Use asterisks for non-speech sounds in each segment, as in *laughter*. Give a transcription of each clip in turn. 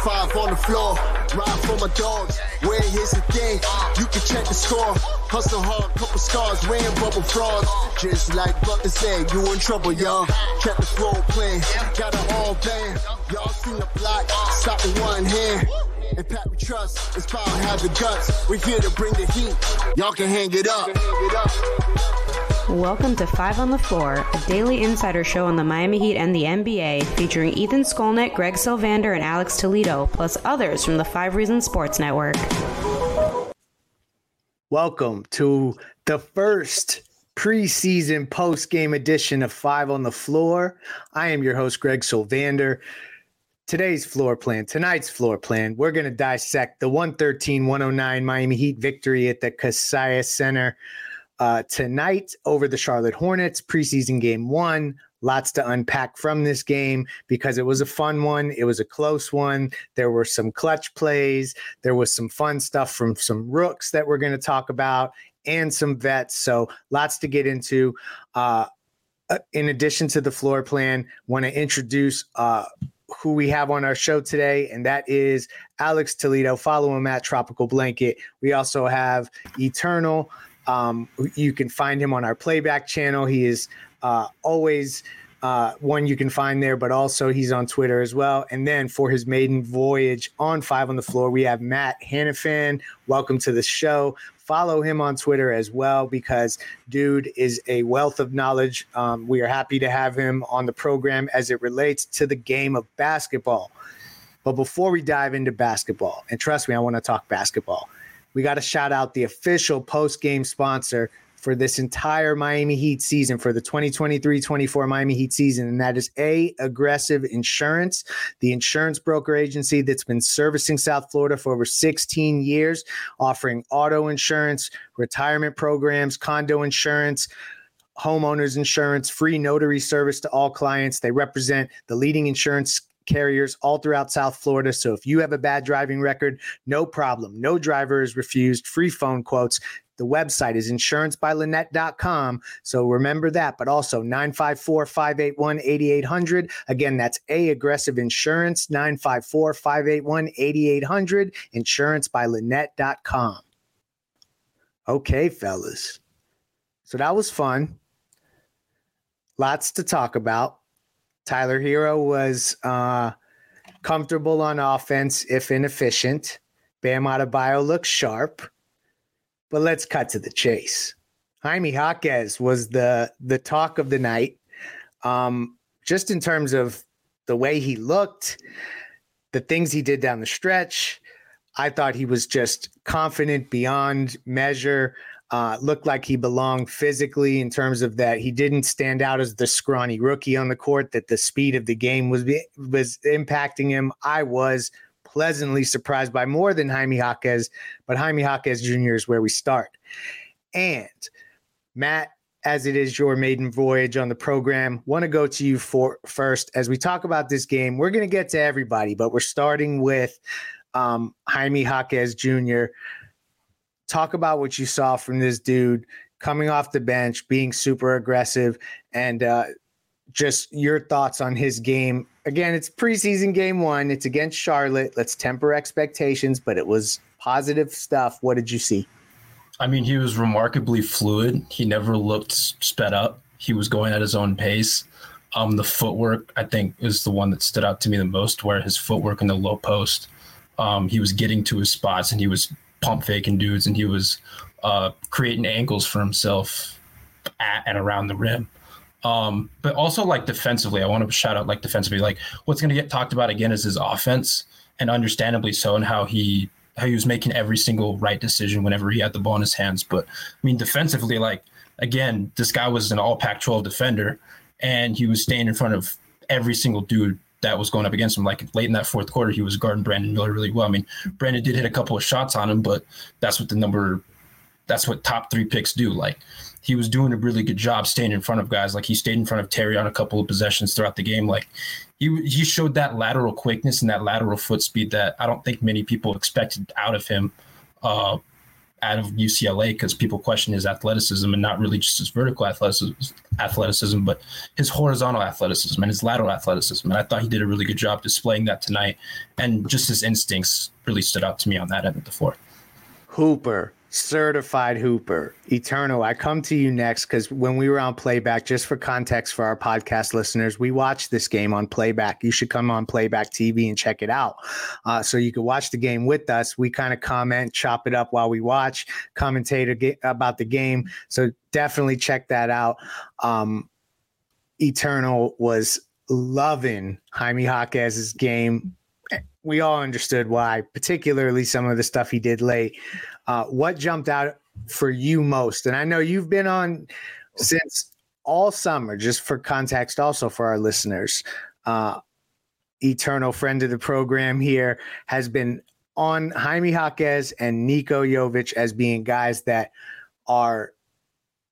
five on the floor. Ride for my dogs. Where here's the thing. You can check the score. Hustle hard, couple scars. Wearing bubble frogs. Just like Butler said, you in trouble, y'all. Kept the floor playing. Got it all band. Y'all seen the block. Stop with one hand. And Pat we trust. It's power have the guts. We're here to bring the heat. Y'all can hang it up. Welcome to Five on the Floor, a daily insider show on the Miami Heat and the NBA, featuring Ethan Skolnick, Greg Sylvander, and Alex Toledo, plus others from the Five Reasons Sports Network. Welcome to the first preseason post-game edition of Five on the Floor. I am your host, Greg Sylvander. Today's floor plan, tonight's floor plan, we're going to dissect the 113 109 Miami Heat victory at the Kaseya Center uh, tonight over the Charlotte Hornets, preseason game one. Lots to unpack from this game because it was a fun one. It was a close one. There were some clutch plays. There was some fun stuff from some rooks that we're going to talk about and some vets. So lots to get into. Uh, uh in addition to the floor plan, want to introduce uh, who we have on our show today, and that is Alex Toledo. Follow him at Tropical Blanket. We also have Eternal. Um, you can find him on our playback channel. He is uh, always uh, one you can find there, but also he's on Twitter as well. And then for his maiden voyage on Five on the Floor, we have Matt Hanifan. Welcome to the show. Follow him on Twitter as well because dude is a wealth of knowledge. Um, we are happy to have him on the program as it relates to the game of basketball. But before we dive into basketball, and trust me, I want to talk basketball we got to shout out the official post game sponsor for this entire Miami Heat season for the 2023-24 Miami Heat season and that is A Aggressive Insurance, the insurance broker agency that's been servicing South Florida for over 16 years, offering auto insurance, retirement programs, condo insurance, homeowners insurance, free notary service to all clients. They represent the leading insurance carriers all throughout South Florida. So if you have a bad driving record, no problem. No driver is refused. Free phone quotes. The website is insurancebylinnette.com. So remember that, but also 954 581 8800. Again, that's A Aggressive Insurance, 954 581 8800, insurancebylinnette.com. Okay, fellas. So that was fun. Lots to talk about. Tyler Herro was uh, comfortable on offense, if inefficient. Bam Adebayo looks sharp. But let's cut to the chase. Jaime Jaquez was the the talk of the night. Um, just in terms of the way he looked, the things he did down the stretch. I thought he was just confident beyond measure uh, looked like he belonged physically in terms of that he didn't stand out as the scrawny rookie on the court. That the speed of the game was was impacting him. I was pleasantly surprised by more than Jaime Jaquez, but Jaime Jaquez Jr. is where we start. And Matt, as it is your maiden voyage on the program, want to go to you for first as we talk about this game. We're going to get to everybody, but we're starting with um, Jaime Jaquez Jr talk about what you saw from this dude coming off the bench, being super aggressive, and uh, just your thoughts on his game. Again, it's preseason game one. It's against Charlotte. Let's temper expectations, but it was positive stuff. What did you see? I mean, he was remarkably fluid. He never looked sped up. he was going at his own pace. Um, the footwork, I think, is the one that stood out to me the most, where his footwork in the low post, um, he was getting to his spots and he was pump faking dudes and he was uh, creating angles for himself at and around the rim. Um, but also like defensively, I want to shout out like defensively, like what's going to get talked about again is his offense, and understandably so, and how he how he was making every single right decision whenever he had the ball in his hands. But I mean, defensively, like again, this guy was an all Pac-12 defender, and he was staying in front of every single dude that was going up against him. Like late in that fourth quarter, he was guarding Brandon Miller really well. I mean, Brandon did hit a couple of shots on him, but that's what the number, that's what top three picks do. Like he was doing a really good job staying in front of guys. Like he stayed in front of Terry on a couple of possessions throughout the game. Like he he showed that lateral quickness and that lateral foot speed that I don't think many people expected out of him. Uh, out of UCLA because people question his athleticism and not really just his vertical athleticism, athleticism, but his horizontal athleticism and his lateral athleticism. And I thought he did a really good job displaying that tonight. And just his instincts really stood out to me on that end of the floor. Hooper, certified hooper eternal. I come to you next because when we were on playback just for context for our podcast listeners we watched this game on playback. You should come on playback tv and check it out. Uh, so you can watch the game with us. We kind of comment chop it up while we watch commentate about the game. So definitely check that out. Um, eternal was loving jaime jaquez's game we all understood why, particularly some of the stuff he did late. Uh, what jumped out for you most? And I know you've been on since all summer, just for context, also for our listeners. Uh, eternal friend of the program here has been on Jaime Jaquez and Niko Jovic as being guys that are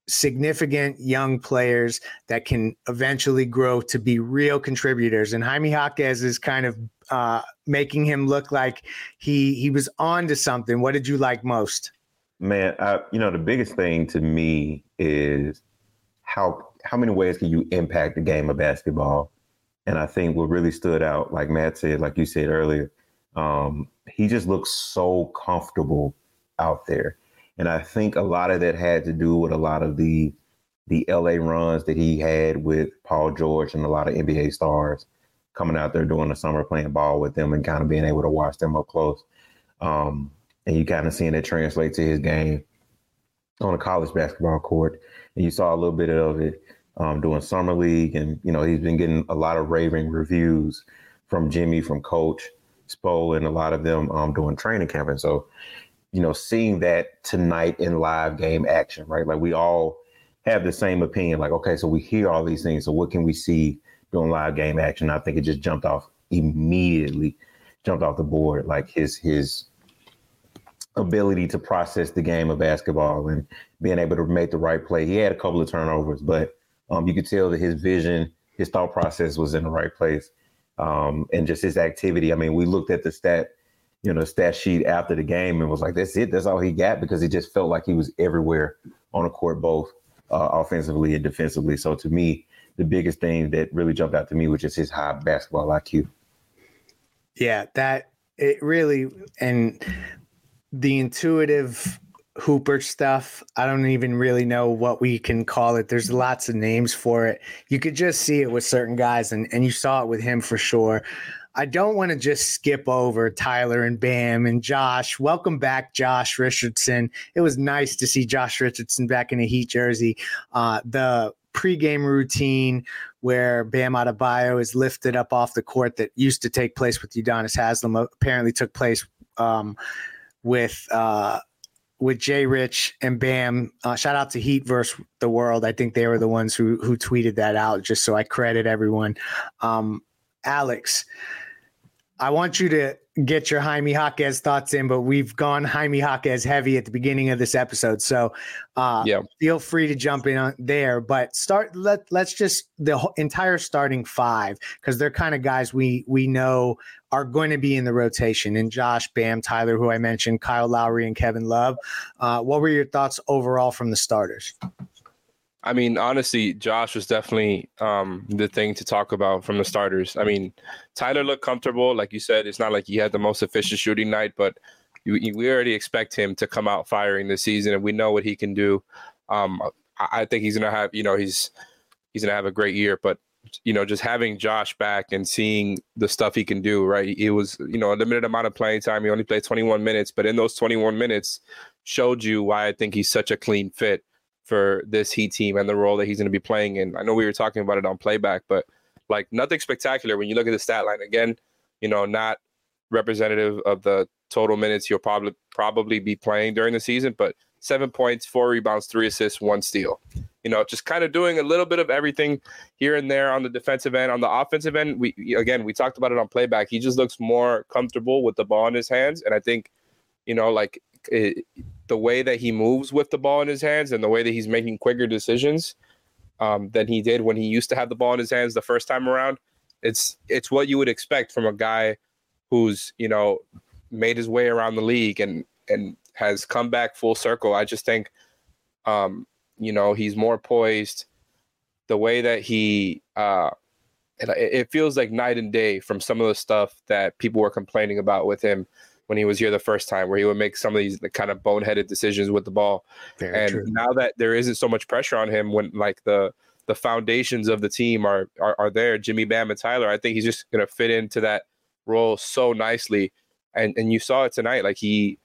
significant young players that can eventually grow to be real contributors. And Jaime Jaquez is kind of uh, making him look like he he was on to something. What did you like most? Man, I, you know the biggest thing to me is how how many ways can you impact the game of basketball? And I think what really stood out, like Matt said, like you said earlier, um, he just looks so comfortable out there. And I think a lot of that had to do with a lot of the the LA runs that he had with Paul George and a lot of NBA stars coming out there doing the summer playing ball with them and kind of being able to watch them up close. Um, and you kind of seeing it translate to his game on a college basketball court. And you saw a little bit of it um, doing summer league, and you know he's been getting a lot of raving reviews from Jimmy, from Coach Spo, and a lot of them um, doing training camp. And so, you know, seeing that tonight in live game action, right? Like we all have the same opinion. Like, okay, so we hear all these things. So what can we see doing live game action. I think it just jumped off immediately, jumped off the board. Like his his ability to process the game of basketball and being able to make the right play. He had a couple of turnovers, but um, you could tell that his vision, his thought process was in the right place. Um, and just his activity. I mean, we looked at the stat, you know, stat sheet after the game and was like, that's it. That's all he got because he just felt like he was everywhere on the court, both uh, offensively and defensively. So to me, the biggest thing that really jumped out to me, which is his high basketball IQ. Yeah, that it really and the intuitive Hooper stuff. I don't even really know what we can call it. There's lots of names for it. You could just see it with certain guys, and, and you saw it with him for sure. I don't want to just skip over Tyler and Bam and Josh. Welcome back, Josh Richardson. It was nice to see Josh Richardson back in a Heat jersey. Uh, the pregame routine where Bam Adebayo is lifted up off the court that used to take place with Udonis Haslem apparently took place um, with uh, with Jay Rich and Bam. Uh, shout out to Heat versus the World. I think they were the ones who who tweeted that out. Just so I credit everyone. Um, Alex, I want you to get your Jaime Jaquez thoughts in, but we've gone Jaime Jaquez heavy at the beginning of this episode. So uh, yeah. feel free to jump in on there. But start let let's just the entire starting five because they're kind of guys we we know are going to be in the rotation. And Josh, Bam, Tyler, who I mentioned, Kyle Lowry, and Kevin Love. Uh, what were your thoughts overall from the starters? I mean, honestly, Josh was definitely um, the thing to talk about from the starters. I mean, Tyler looked comfortable, like you said. It's not like he had the most efficient shooting night, but we, already expect him to come out firing this season, and we know what he can do. Um, I think he's gonna have, you know, he's he's to have a great year. But you know, just having Josh back and seeing the stuff he can do, right? It was, you know, a limited amount of playing time. He only played 21 minutes, but in those 21 minutes, showed you why I think he's such a clean fit for this Heat team and the role that he's going to be playing in. I know we were talking about it on playback, but like nothing spectacular when you look at the stat line. Again, you know, not representative of the total minutes he'll probably probably be playing during the season, but seven points, four rebounds, three assists, one steal. You know, just kind of doing a little bit of everything here and there on the defensive end. On the offensive end, we again we talked about it on playback. He just looks more comfortable with the ball in his hands, and I think, you know, like it, the way that he moves with the ball in his hands and the way that he's making quicker decisions um, than he did when he used to have the ball in his hands the first time around. It's it's what you would expect from a guy who's you know made his way around the league and and has come back full circle. I just think, um, you know, he's more poised. The way that he, uh, it, it feels like night and day from some of the stuff that people were complaining about with him when he was here the first time, where he would make some of these kind of boneheaded decisions with the ball. Very and true. now that there isn't so much pressure on him, when like the the foundations of the team are are, are there, Jimmy Bam and Tyler, I think he's just going to fit into that role so nicely. And and you saw it tonight, like he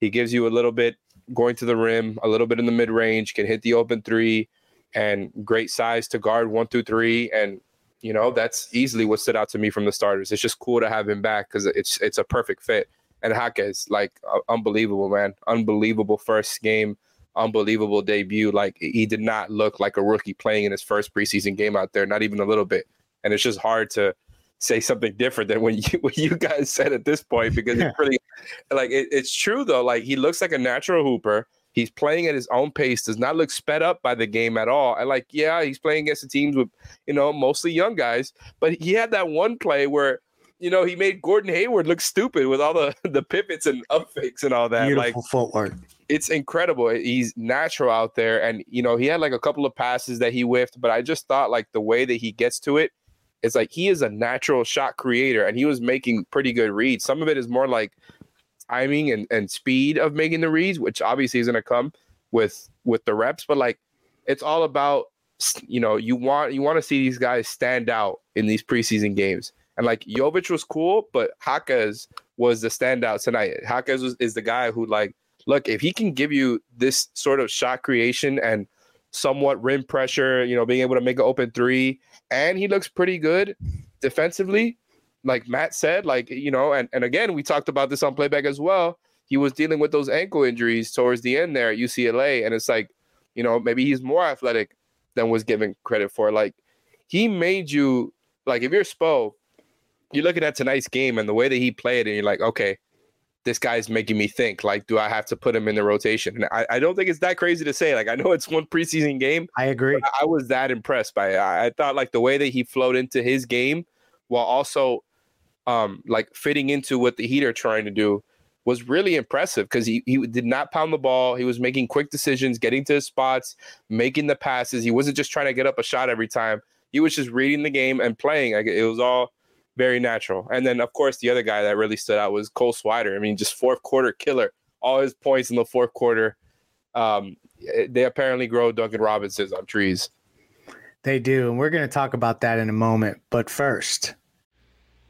he gives you a little bit going to the rim, a little bit in the mid range, can hit the open three, and great size to guard one through three. And you know that's easily what stood out to me from the starters. It's just cool to have him back because it's it's a perfect fit. And Jaquez, like uh, unbelievable, man, unbelievable first game, unbelievable debut. Like he did not look like a rookie playing in his first preseason game out there, not even a little bit. And it's just hard to say something different than when *laughs* you what you guys said at this point because it's pretty like it, it's true though. Like he looks like a natural hooper. He's playing at his own pace. Does not look sped up by the game at all. And like, yeah, he's playing against the teams with you know mostly young guys. But he had that one play where you know he made Gordon Hayward look stupid with all the *laughs* the pivots and up fakes and all that. Beautiful like footwork. It's incredible. He's natural out there, and you know he had like a couple of passes that he whiffed, but I just thought like the way that he gets to it it's like he is a natural shot creator and he was making pretty good reads. Some of it is more like timing and, and speed of making the reads, which obviously is going to come with with the reps, but like it's all about you know, you want you want to see these guys stand out in these preseason games. And like Jovic was cool, but Jaquez was the standout tonight. Jaquez was, is the guy who like look, if he can give you this sort of shot creation and somewhat rim pressure, you know, being able to make an open three, and he looks pretty good defensively. Like Matt said, like, you know, and, and again, we talked about this on playback as well. He was dealing with those ankle injuries towards the end there at UCLA. And it's like, you know, maybe he's more athletic than was given credit for. Like, he made you, like, if you're Spo, you're looking at tonight's game and the way that he played, and you're like, okay, this guy's making me think. Like do i have to put him in the rotation? And i, I don't think it's that crazy to say. Like i know it's one preseason game i agree. i was that impressed by it. I, I, thought like the way that he flowed into his game while also um like fitting into what the heat are trying to do was really impressive because he, he did not pound the ball. He was making quick decisions getting to his spots making the passes. He wasn't just trying to get up a shot every time. He was just reading the game and playing. Like it was all very natural. And then, of course, the other guy that really stood out was Cole Swider. I mean, just fourth quarter killer. All his points in the fourth quarter. Um, they apparently grow Duncan Robinsons on trees. They do. And we're going to talk about that in a moment. But first,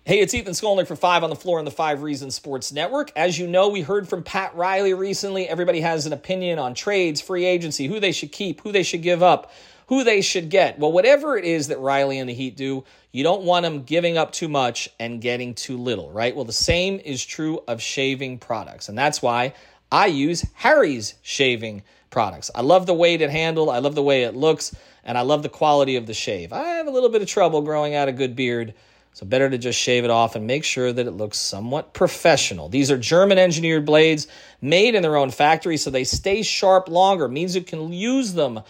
Hey, it's Ethan Skolnick for Five on the Floor on the Five Reasons Sports Network. As you know, we heard from Pat Riley recently. Everybody has an opinion on trades, free agency, who they should keep, who they should give up who they should get. Well, whatever it is that Riley and the Heat do, you don't want them giving up too much and getting too little, right? Well, the same is true of shaving products. And that's why I use Harry's shaving products. I love the way it handles, I love the way it looks, and I love the quality of the shave. I have a little bit of trouble growing out a good beard. So better to just shave it off and make sure that it looks somewhat professional. These are German engineered blades made in their own factory so they stay sharp longer, means you can use them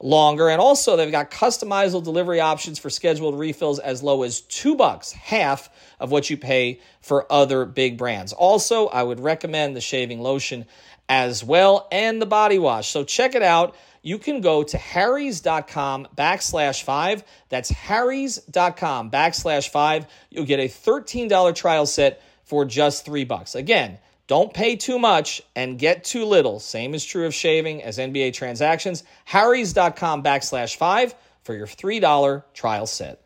longer. And also, they've got customizable delivery options for scheduled refills as low as two bucks, half of what you pay for other big brands. Also, I would recommend the shaving lotion as well and the body wash. So check it out. You can go to harrys.com backslash five. That's harrys.com backslash five. You'll get a $13 trial set for just three bucks. Again, don't pay too much and get too little. Same is true of shaving as NBA transactions. Harry's.com backslash five for your $3 trial set.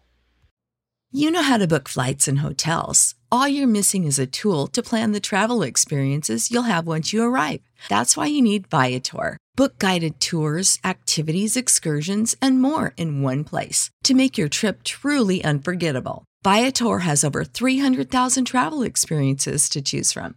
You know how to book flights and hotels. All you're missing is a tool to plan the travel experiences you'll have once you arrive. That's why you need Viator. Book guided tours, activities, excursions, and more in one place to make your trip truly unforgettable. Viator has over 300,000 travel experiences to choose from.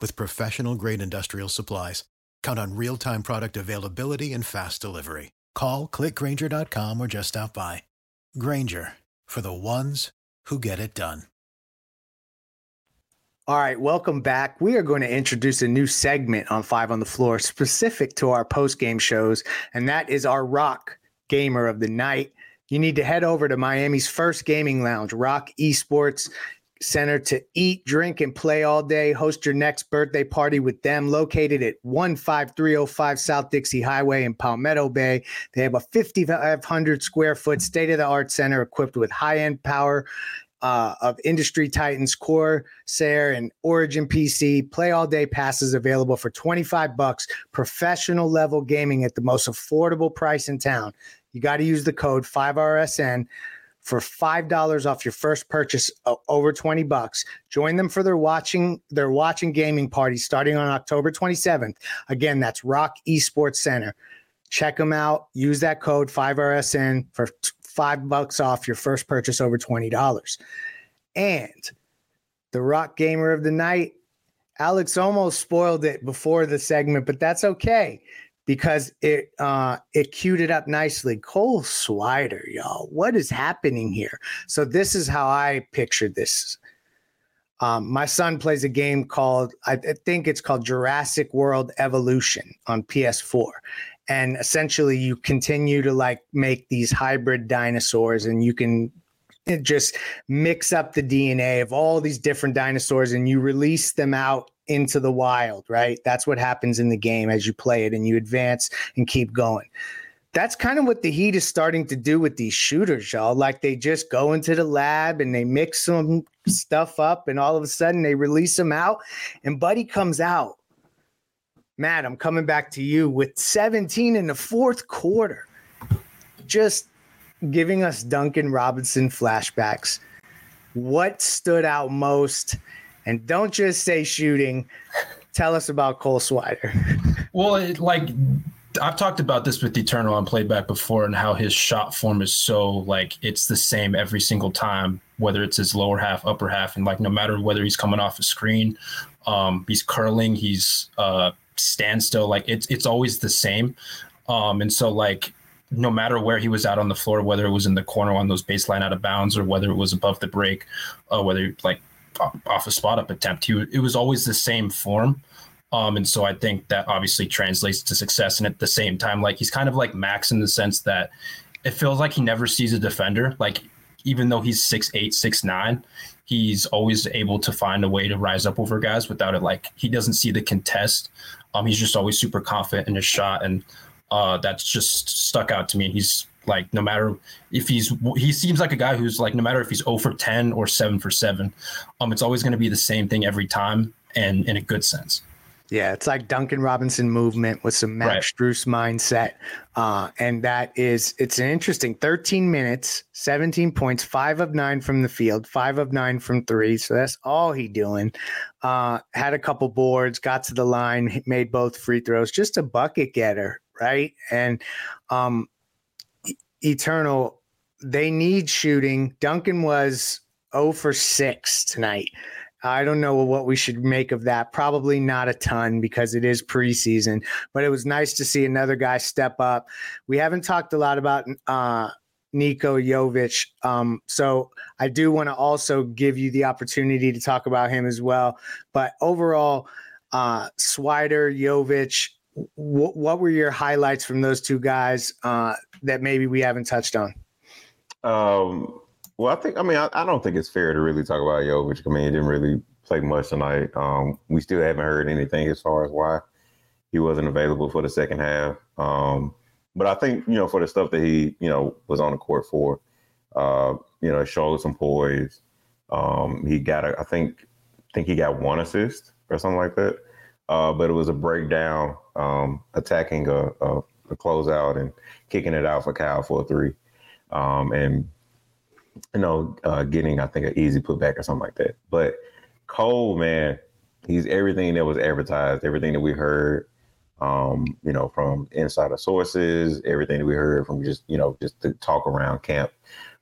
with professional grade industrial supplies. Count on real time product availability and fast delivery. Call clickgrainger.com or just stop by. Grainger for the ones who get it done. All right, welcome back. We are going to introduce a new segment on Five on the Floor specific to our post game shows, and that is our ROK Gamer of the Night. You need to head over to Miami's first gaming lounge, ROK Esports Center to eat, drink, and play all day. Host your next birthday party with them. Located at 15305 South Dixie Highway in Palmetto Bay. They have a 5,500 square foot state of the art center equipped with high end power uh, of industry titans Core, Corsair and Origin PC. Play all day passes available for 25 bucks. Professional level gaming at the most affordable price in town. You got to use the code 5RSN for $5 off your first purchase over 20 bucks. Join them for their watching their watching gaming party starting on October 27th. Again, that's ROK Esports Center. Check them out. Use that code 5RSN for 5 bucks off your first purchase over $20. And the ROK Gamer of the Night, Alex almost spoiled it before the segment, but that's okay because it uh, it queued it up nicely. Cole Swider, y'all, what is happening here? So this is how I pictured this. Um, my son plays a game called I, I think it's called Jurassic World Evolution on PS4, and essentially you continue to like make these hybrid dinosaurs, and you can just mix up the DNA of all these different dinosaurs, and you release them out into the wild, right? That's what happens in the game as you play it and you advance and keep going. That's kind of what the Heat is starting to do with these shooters, y'all. Like they just go into the lab and they mix some stuff up, and all of a sudden they release them out, and Buddy comes out. Matt, I'm coming back to you with 17 in the fourth quarter. Just giving us Duncan Robinson flashbacks. What stood out most? And don't just say shooting. Tell us about Cole Swider. *laughs* well, it, like I've talked about this with Eternal on playback before, and how his shot form is so like it's the same every single time, whether it's his lower half, upper half, and like no matter whether he's coming off a screen, um, he's curling, he's uh, standstill, like it's it's always the same. Um, and so like no matter where he was out on the floor, whether it was in the corner on those baseline out of bounds or whether it was above the break, uh, whether like off a spot up attempt. He, it was always the same form. Um, and so I think that obviously translates to success. And at the same time, like he's kind of like Max in the sense that it feels like he never sees a defender. Like even though he's six eight, six nine, he's always able to find a way to rise up over guys without it. Like he doesn't see the contest. Um, he's just always super confident in his shot, and uh, that's just stuck out to me. And he's like no matter if he's he seems like a guy who's like no matter if he's 0 for 10 or 7 for 7 um it's always going to be the same thing every time and in a good sense. Yeah it's like duncan robinson movement with some max right. Strus mindset uh and that is it's an interesting 13 minutes 17 points 5 of 9 from the field 5 of 9 from 3 so that's all he doing. Uh had a couple boards got to the line made both free throws just a bucket getter right? And um Eternal, they need shooting. Duncan was 0 for 6 tonight. I don't know what we should make of that. Probably not a ton because it is preseason, but it was nice to see another guy step up. We haven't talked a lot about uh, Nico Jovic. Um, so I do want to also give you the opportunity to talk about him as well. But overall, uh, Swider, Jovic, w- what were your highlights from those two guys uh, that maybe we haven't touched on? Um, well, I think I mean I, I, don't think it's fair to really talk about Jovic. I mean, he didn't really play much tonight. Um, we still haven't heard anything as far as why he wasn't available for the second half. Um, but I think you know for the stuff that he you know was on the court for, uh, you know, showed some poise. Um, he got a, I think I think he got one assist or something like that. Uh, but it was a breakdown, um, attacking a, a, a closeout and kicking it out for Kyle for a three. Um, and you know, uh, getting I think an easy putback or something like that. But Cole, man, he's everything that was advertised, everything that we heard, um, you know, from insider sources, everything that we heard from just you know just the talk around camp.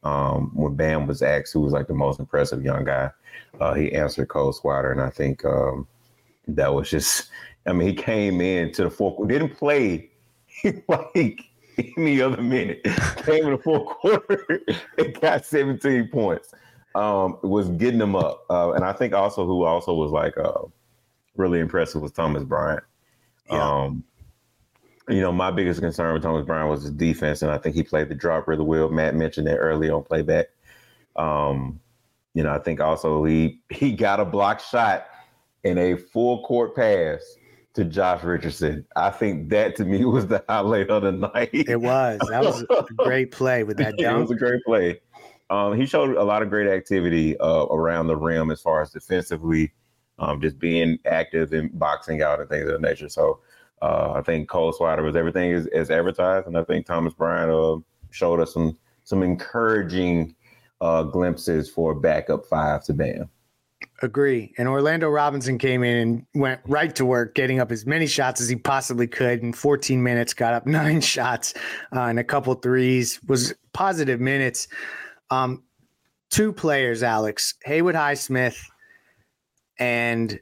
Um, when Bam was asked who was like the most impressive young guy, uh, he answered Cole Swider, and I think um, that was just. I mean, he came in to the fourth, didn't play *laughs* like any other minute. Came in the fourth quarter *laughs* and got 17 points. Um, was getting them up. Uh, and I think also who also was like uh, really impressive was Thomas Bryant. Yeah. Um, you know, my biggest concern with Thomas Bryant was his defense, and I think he played the drop really well. Matt mentioned that early on playback. Um, you know, I think also he *laughs* he got a block shot in a full court pass to Josh Richardson. I think that to me *laughs* was the highlight of the night. It was. That was a *laughs* great play with that dunk. it was a great play. Um, he showed a lot of great activity uh, around the rim as far as defensively, um, just being active and boxing out and things of that nature. So uh, I think Cole Swider was everything as, as advertised, and I think Thomas Bryant uh, showed us some some encouraging uh, glimpses for backup five to Bam. Agree. And Orlando Robinson came in and went right to work, getting up as many shots as he possibly could in 14 minutes. Got up *laughs* nine shots uh, and a couple threes. Was positive minutes. Um, two players, Alex Haywood Highsmith and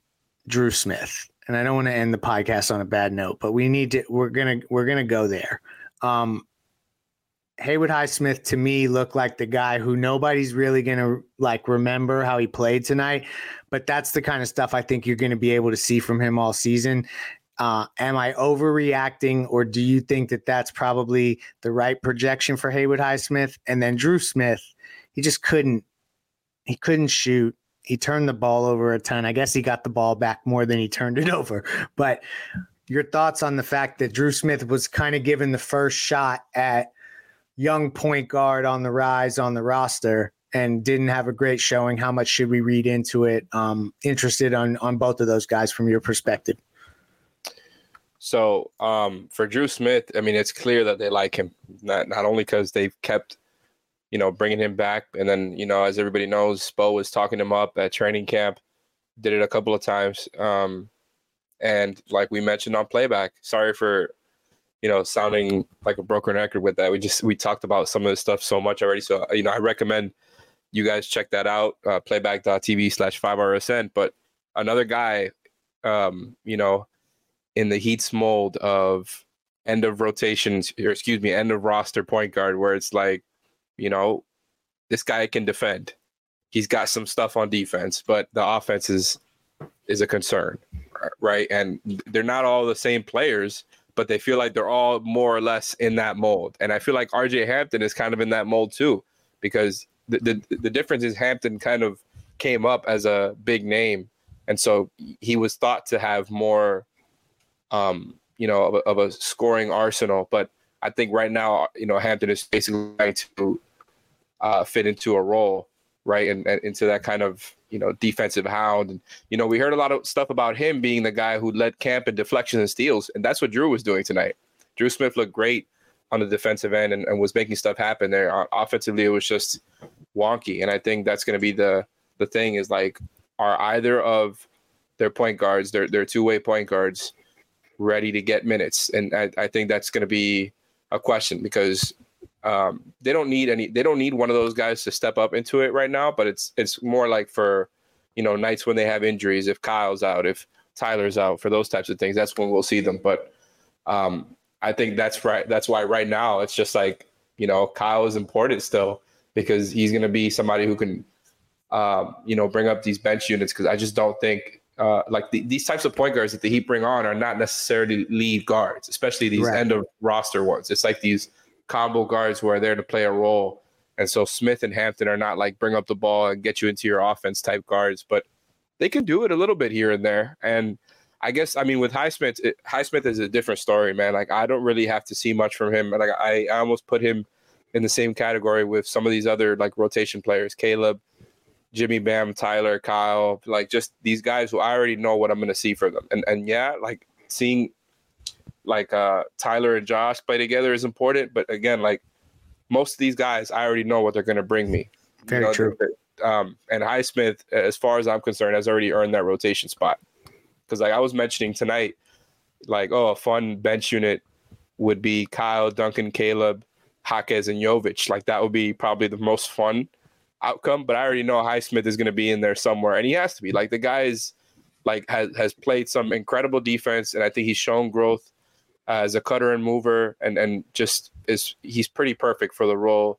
Drew Smith. And I don't want to end the podcast on a bad note, but we need to. We're gonna we're gonna go there. Um, Haywood Highsmith to me looked like the guy who nobody's really going to like remember how he played tonight, but that's the kind of stuff I think you're going to be able to see from him all season. Uh, am I overreacting, or do you think that that's probably the right projection for Haywood Highsmith? And then Drew Smith, he just couldn't, he couldn't shoot. He turned the ball over a ton. I guess he got the ball back more than he turned it *laughs* over. But your thoughts on the fact that Drew Smith was kind of given the first shot at young point guard on the rise on the roster and didn't have a great showing. How much should we read into it? Um, interested on on both of those guys from your perspective. So um, for Drew Smith, I mean, it's clear that they like him not not only because they've kept, you know, bringing him back, and then you know, as everybody knows, Spo was talking him up at training camp, did it a couple of times, um, and like we mentioned on playback, sorry for you know, sounding like a broken record with that. We just we talked about some of this stuff so much already. So you know, I recommend you guys check that out. Uh, playback.tv slash five RSN. But another guy, um, you know, in the Heat's mold of end of rotations, or excuse me, end of roster point guard, where it's like, you know, this guy can defend. He's got some stuff on defense, but the offense is is a concern, right? And they're not all the same players but they feel like they're all more or less in that mold. And I feel like RJ Hampton is kind of in that mold too, because the, the, the difference is Hampton kind of came up as a big name. And so he was thought to have more, um, you know, of a, of a scoring arsenal. But I think right now, you know, Hampton is basically trying to uh, fit into a role, right, and, and into that kind of you know, defensive hound. And, you know, we heard a lot of stuff about him being the guy who led camp in deflections and steals. And that's what Drew was doing tonight. Drew Smith looked great on the defensive end and, and was making stuff happen there. Offensively, it was just wonky. And I think that's going to be the, the thing is like, are either of their point guards, their, their two way point guards, ready to get minutes? And I, I think that's going to be a question because um, they don't need any. They don't need one of those guys to step up into it right now. But it's it's more like for you know, nights when they have injuries, if Kyle's out, if Tyler's out, for those types of things, that's when we'll see them. But um, I think that's right. That's why right now it's just like you know Kyle is important still because he's going to be somebody who can um, you know bring up these bench units because I just don't think uh, like the, these types of point guards that the Heat bring on are not necessarily lead guards, especially these right. end of roster ones. It's like these combo guards who are there to play a role. And so Smith and Hampton are not like bring up the ball and get you into your offense type guards, but they can do it a little bit here and there. And I guess I mean with Highsmith, it, Highsmith is a different story, man. Like I don't really have to see much from him. Like I, I almost put him in the same category with some of these other like rotation players, Caleb, Jimmy Bam, Tyler, Kyle, like just these guys who I already know what I'm going to see for them. And and yeah, like seeing like uh Tyler and Josh play together is important, but again, like most of these guys, I already know what they're going to bring me. Very you know, true. Um, and Highsmith, as far as I'm concerned, has already earned that rotation spot. Because like I was mentioning tonight, like oh, a fun bench unit would be Kyle, Duncan, Caleb, Jaquez, and Jovic. Like that would be probably the most fun outcome. But I already know Highsmith is going to be in there somewhere, and he has to be. Like the guy is like has has played some incredible defense, and I think he's shown growth as a cutter and mover, and and just is he's pretty perfect for the role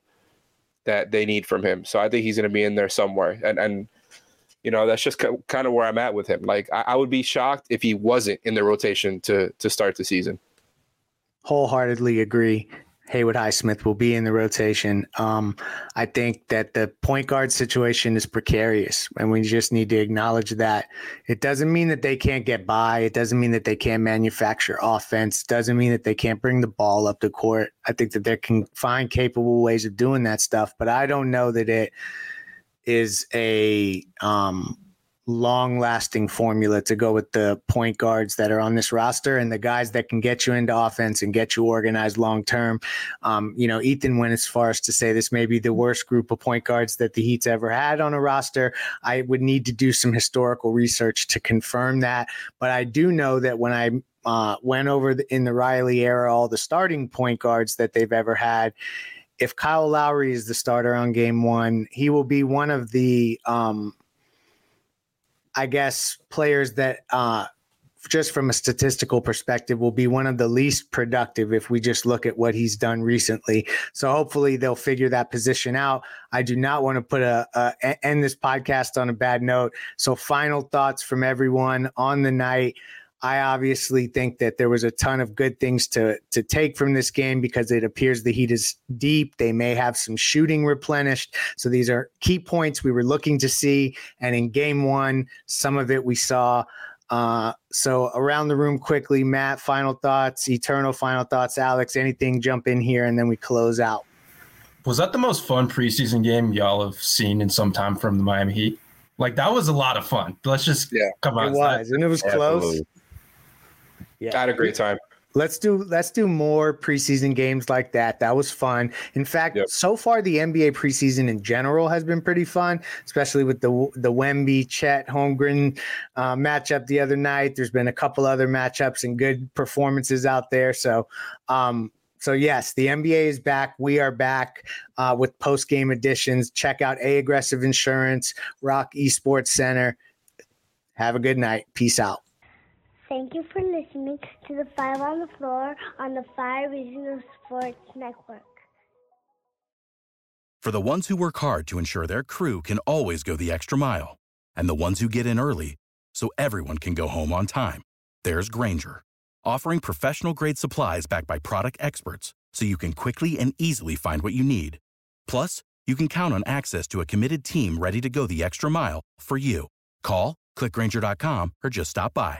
that they need from him. So I think he's going to be in there somewhere, and and you know that's just kind of where I'm at with him. Like I, I would be shocked if he wasn't in the rotation to to start the season. Wholeheartedly agree. Haywood Highsmith will be in the rotation. Um, I think that the point guard situation is precarious, and we just need to acknowledge that. It doesn't mean that they can't get by. It doesn't mean that they can't manufacture offense. It doesn't mean that they can't bring the ball up the court. I think that they can find capable ways of doing that stuff, but I don't know that it is a um, long lasting formula to go with the point guards that are on this roster and the guys that can get you into offense and get you organized long term. Um, you know, Ethan went as far as to say this may be the worst group of point guards that the Heat's ever had on a roster. I would need to do some historical research to confirm that. But I do know that when I uh, went over the, in the Riley era all the starting point guards that they've ever had, if Kyle Lowry is the starter on game one, he will be one of the um, I guess, players that uh, just from a statistical perspective will be one of the least productive if we just look at what he's done recently. So hopefully they'll figure that position out. I do not want to put a, a end this podcast on a bad note. So final thoughts from everyone on the night. I obviously think that there was a ton of good things to to take from this game because it appears the Heat is deep. They may have some shooting replenished. So these are key points we were looking to see. And in game one, some of it we saw. Uh, so around the room quickly, Matt, final thoughts, eternal final thoughts, Alex, anything jump in here and then we close out. Was that the most fun preseason game y'all have seen in some time from the Miami Heat? Like that was a lot of fun. Let's just yeah, come on. It was, and it was close. Absolutely. Yeah, I had a great time. Let's do let's do more preseason games like that. That was fun. In fact, yep. so far the NBA preseason in general has been pretty fun, especially with the the Wemby Chet Holmgren uh, matchup the other night. There's been a couple other matchups and good performances out there. So, um, so yes, the NBA is back. We are back uh, with post game editions. Check out A Aggressive Insurance, ROK Esports Center. Have a good night. Peace out. Thank you for listening to the Five on the Floor on the Five Reasons Sports Network. For the ones who work hard to ensure their crew can always go the extra mile, and the ones who get in early so everyone can go home on time, there's Grainger, offering professional grade supplies backed by product experts so you can quickly and easily find what you need. Plus, you can count on access to a committed team ready to go the extra mile for you. Call, clickgrainger.com, or just stop by.